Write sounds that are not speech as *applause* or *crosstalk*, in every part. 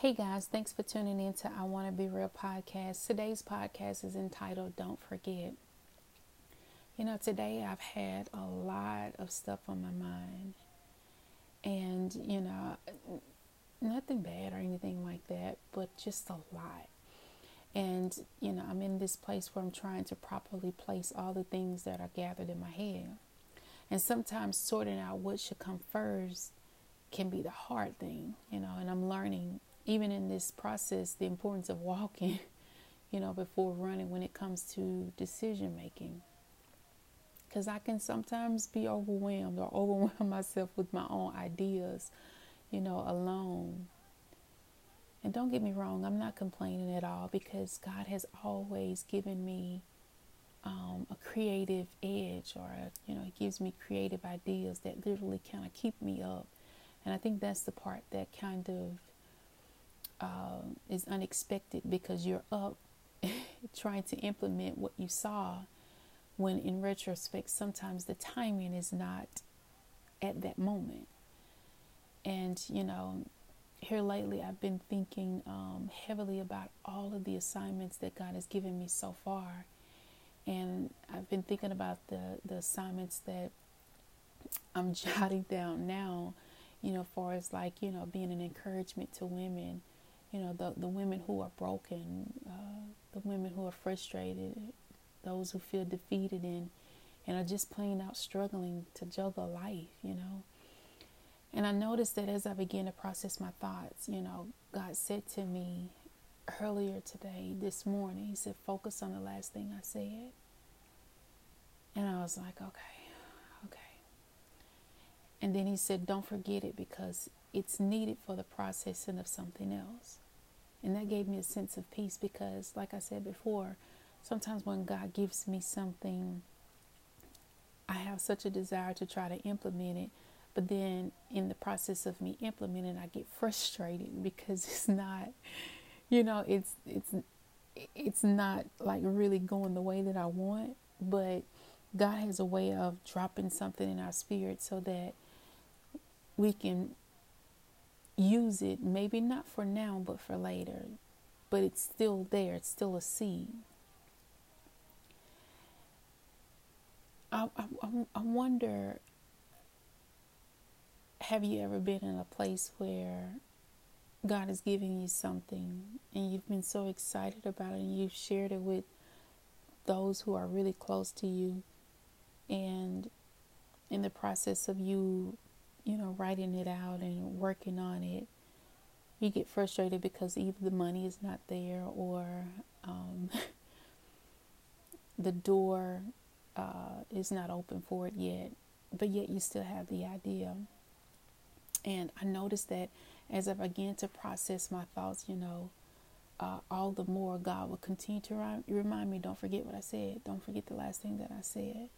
Hey guys, thanks for tuning in to I Want to Be Real podcast. Today's podcast is entitled Don't Forget. You know, today I've had a lot of stuff on my mind, and you know, nothing bad or anything like that, but just a lot. And you know, I'm in this place where I'm trying to properly place all the things that are gathered in my head. And sometimes sorting out what should come first can be the hard thing, you know, and I'm learning even in this process, the importance of walking, *laughs* you know, before running when it comes to decision making. Because I can sometimes be overwhelmed or *laughs* overwhelm myself with my own ideas, you know, alone. And don't get me wrong, I'm not complaining at all because God has always given me um, a creative edge or, a, you know, He gives me creative ideas that literally kind of keep me up. And I think that's the part that kind of um, is unexpected because you're up *laughs* trying to implement what you saw when in retrospect sometimes the timing is not at that moment. And you know here lately i've been thinking um, heavily about all of the assignments that god has given me so far. And i've been thinking about the the assignments that i'm *laughs* jotting down now you know far as like you know being an encouragement to women you know the the women who are broken, uh, the women who are frustrated, those who feel defeated and and are just plain out struggling to juggle life, you know. And I noticed that as I began to process my thoughts, you know, God said to me earlier today, this morning, He said, focus on the last thing I said. And I was like, okay, okay. And then He said, don't forget it because it's needed for the processing of something else. And that gave me a sense of peace because, like I said before, sometimes when God gives me something, I have such a desire to try to implement it. But then in the process of me implementing, I get frustrated *laughs* because it's not, you know, it's it's it's not like really going the way that I want. But God has a way of dropping something in our spirit so that we can use it, maybe not for now, but for later. But it's still there, it's still a seed. I, I, I wonder have you ever been in a place where God is giving you something and you've been so excited about it and you've shared it with those who are really close to you and in the process of you you know, writing it out and working on it, you get frustrated because either the money is not there or um, *laughs* the door uh, is not open for it yet, but yet you still have the idea. And I noticed that as I began to process my thoughts, you know, uh, all the more God will continue to remind me don't forget what I said, don't forget the last thing that I said.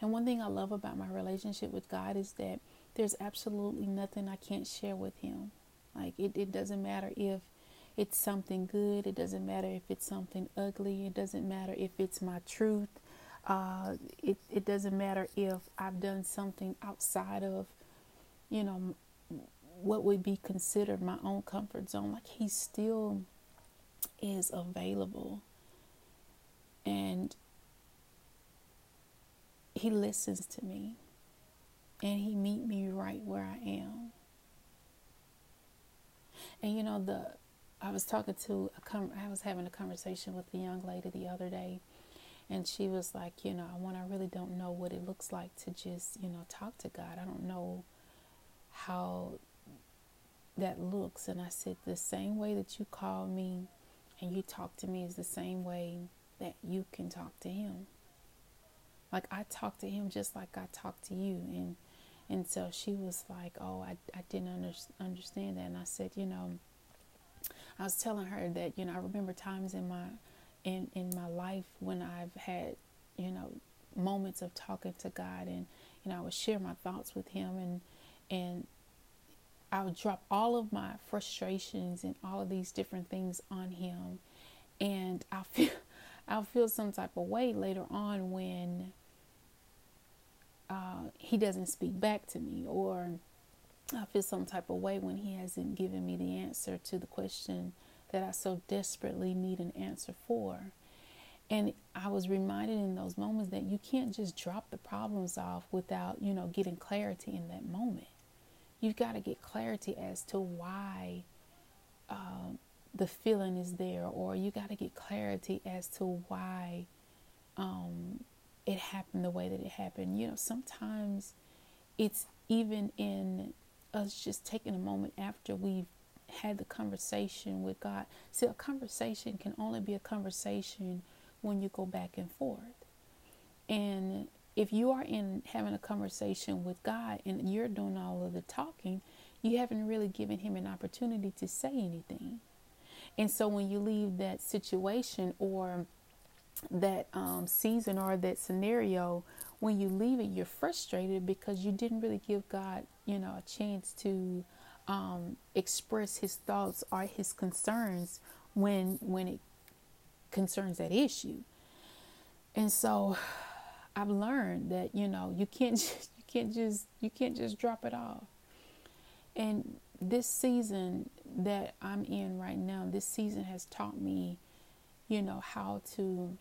And one thing I love about my relationship with God is that there's absolutely nothing I can't share with him. Like it, it doesn't matter if it's something good, it doesn't matter if it's something ugly, it doesn't matter if it's my truth. Uh, it, it doesn't matter if I've done something outside of, you know, what would be considered my own comfort zone. Like he still is available. And he listens to me and he meet me right where I am. And you know the I was talking to I was having a conversation with a young lady the other day and she was like, you know, when I really don't know what it looks like to just, you know, talk to God. I don't know how that looks and I said the same way that you call me and you talk to me is the same way that you can talk to him. Like I talk to him just like I talk to you and and so she was like, Oh, I, I didn't under, understand that. And I said, You know, I was telling her that, you know, I remember times in my in, in my life when I've had, you know, moments of talking to God and, you know, I would share my thoughts with him and and I would drop all of my frustrations and all of these different things on him and I feel *laughs* I'll feel some type of way later on when he doesn't speak back to me or I feel some type of way when He hasn't given me the answer to the question that I so desperately need an answer for. And I was reminded in those moments that you can't just drop the problems off without, you know, getting clarity in that moment. You've got to get clarity as to why um, the feeling is there, or you got to get clarity as to why um, it happened the way that it happened. You know, sometimes it's even in us just taking a moment after we've had the conversation with God. See, a conversation can only be a conversation when you go back and forth. And if you are in having a conversation with God and you're doing all of the talking, you haven't really given him an opportunity to say anything. And so when you leave that situation or that um, season or that scenario, when you leave it, you're frustrated because you didn't really give God, you know, a chance to um, express His thoughts or His concerns when when it concerns that issue. And so, I've learned that you know you can't *laughs* just, you can't just you can't just drop it off. And this season that I'm in right now, this season has taught me, you know, how to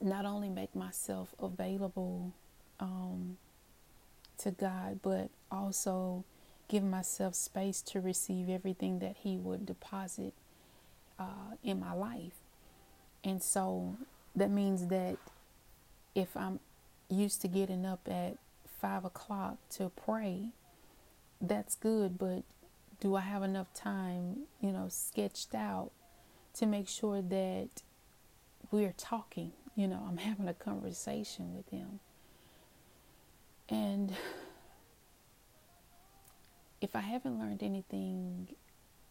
not only make myself available um, to God, but also give myself space to receive everything that He would deposit uh, in my life. And so that means that if I'm used to getting up at five o'clock to pray, that's good, but do I have enough time, you know, sketched out to make sure that we're talking? You know, I'm having a conversation with him. And if I haven't learned anything,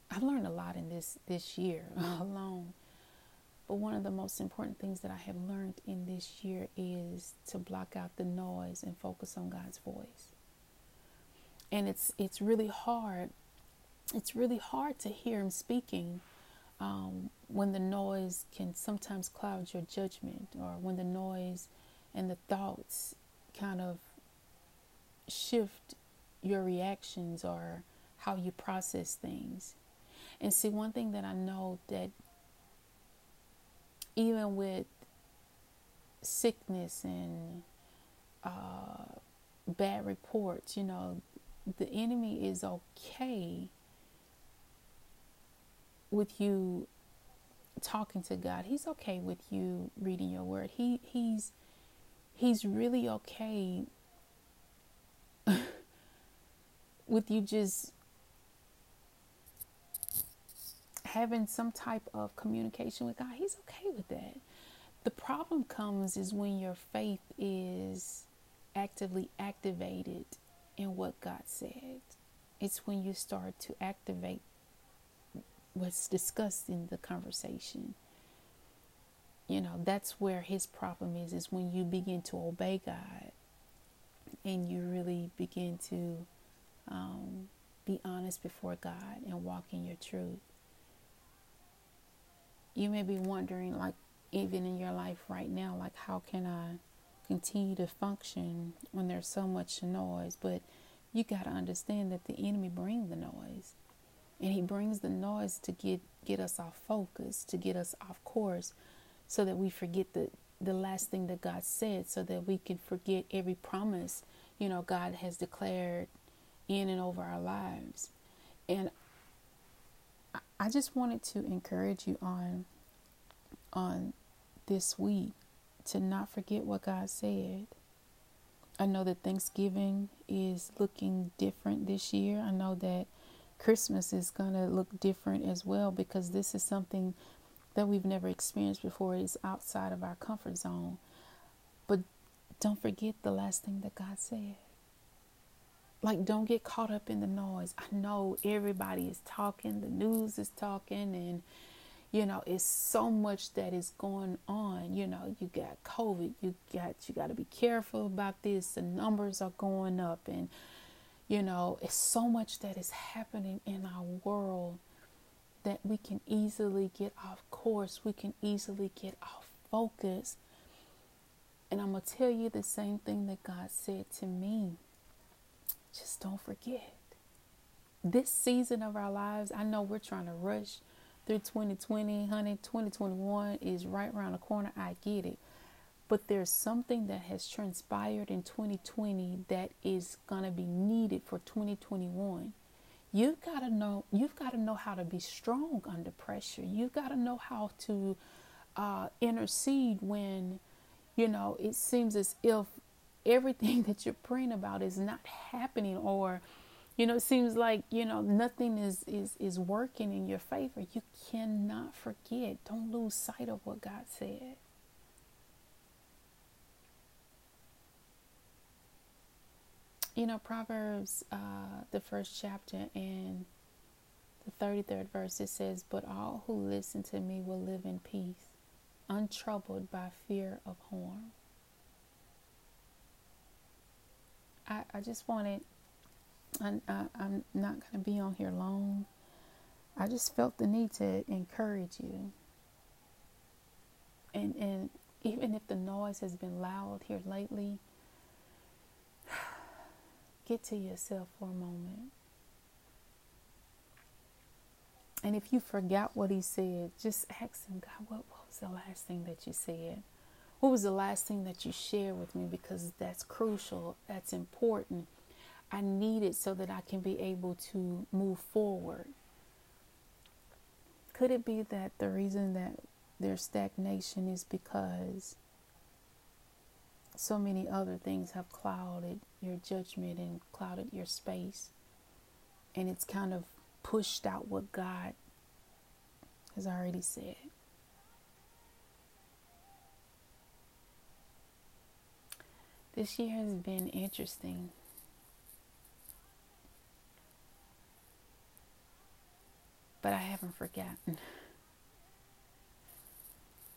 I've learned a lot in this this year *laughs* alone. But one of the most important things that I have learned in this year is to block out the noise and focus on God's voice. And it's it's really hard. It's really hard to hear him speaking um, when the noise can sometimes cloud your judgment, or when the noise and the thoughts kind of shift your reactions or how you process things. And see, one thing that I know that even with sickness and uh, bad reports, you know, the enemy is okay with you talking to God. He's okay with you reading your word. He he's he's really okay *laughs* with you just having some type of communication with God. He's okay with that. The problem comes is when your faith is actively activated in what God said. It's when you start to activate what's discussed in the conversation. You know, that's where his problem is, is when you begin to obey God and you really begin to um, be honest before God and walk in your truth. You may be wondering, like, even in your life right now, like, how can I continue to function when there's so much noise? But you got to understand that the enemy brings the noise. And he brings the noise to get, get us off focus, to get us off course, so that we forget the, the last thing that God said, so that we can forget every promise, you know, God has declared in and over our lives. And I just wanted to encourage you on on this week to not forget what God said. I know that Thanksgiving is looking different this year. I know that Christmas is going to look different as well because this is something that we've never experienced before. It's outside of our comfort zone. But don't forget the last thing that God said. Like, don't get caught up in the noise. I know everybody is talking, the news is talking, and you know it's so much that is going on you know you got covid you got you got to be careful about this the numbers are going up and you know, it's so much that is happening in our world that we can easily get off course. We can easily get off focus. And I'm going to tell you the same thing that God said to me. Just don't forget. this season of our lives, I know we're trying to rush through 2020, honey. 2021 is right around the corner. I get it. But there's something that has transpired in 2020 that is going to be needed for 2021. You've got to know you've got to know how to be strong under pressure. You've got to know how to uh, intercede when you know it seems as if everything *laughs* that you're praying about is not happening or you know it seems like you know nothing is is is working in your favor you cannot forget don't lose sight of what god said you know proverbs uh the first chapter and the 33rd verse it says but all who listen to me will live in peace untroubled by fear of harm I, I just wanted, I, I, I'm not going to be on here long. I just felt the need to encourage you. And, and even if the noise has been loud here lately, get to yourself for a moment. And if you forgot what he said, just ask him, God, what, what was the last thing that you said? What was the last thing that you shared with me? Because that's crucial, that's important. I need it so that I can be able to move forward. Could it be that the reason that there's stagnation is because so many other things have clouded your judgment and clouded your space? And it's kind of pushed out what God has already said. This year has been interesting. But I haven't forgotten.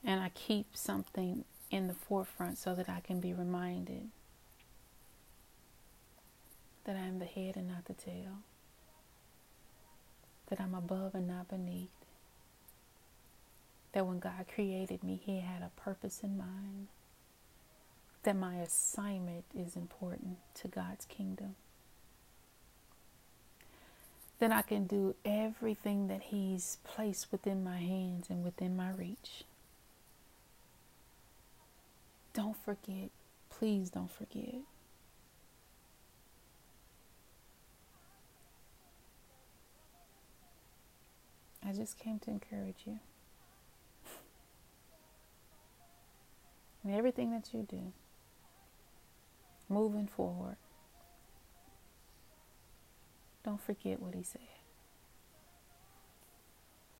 And I keep something in the forefront so that I can be reminded that I am the head and not the tail, that I'm above and not beneath, that when God created me, He had a purpose in mind that my assignment is important to God's kingdom. Then I can do everything that He's placed within my hands and within my reach. Don't forget. Please don't forget. I just came to encourage you. *laughs* In everything that you do moving forward. Don't forget what he said.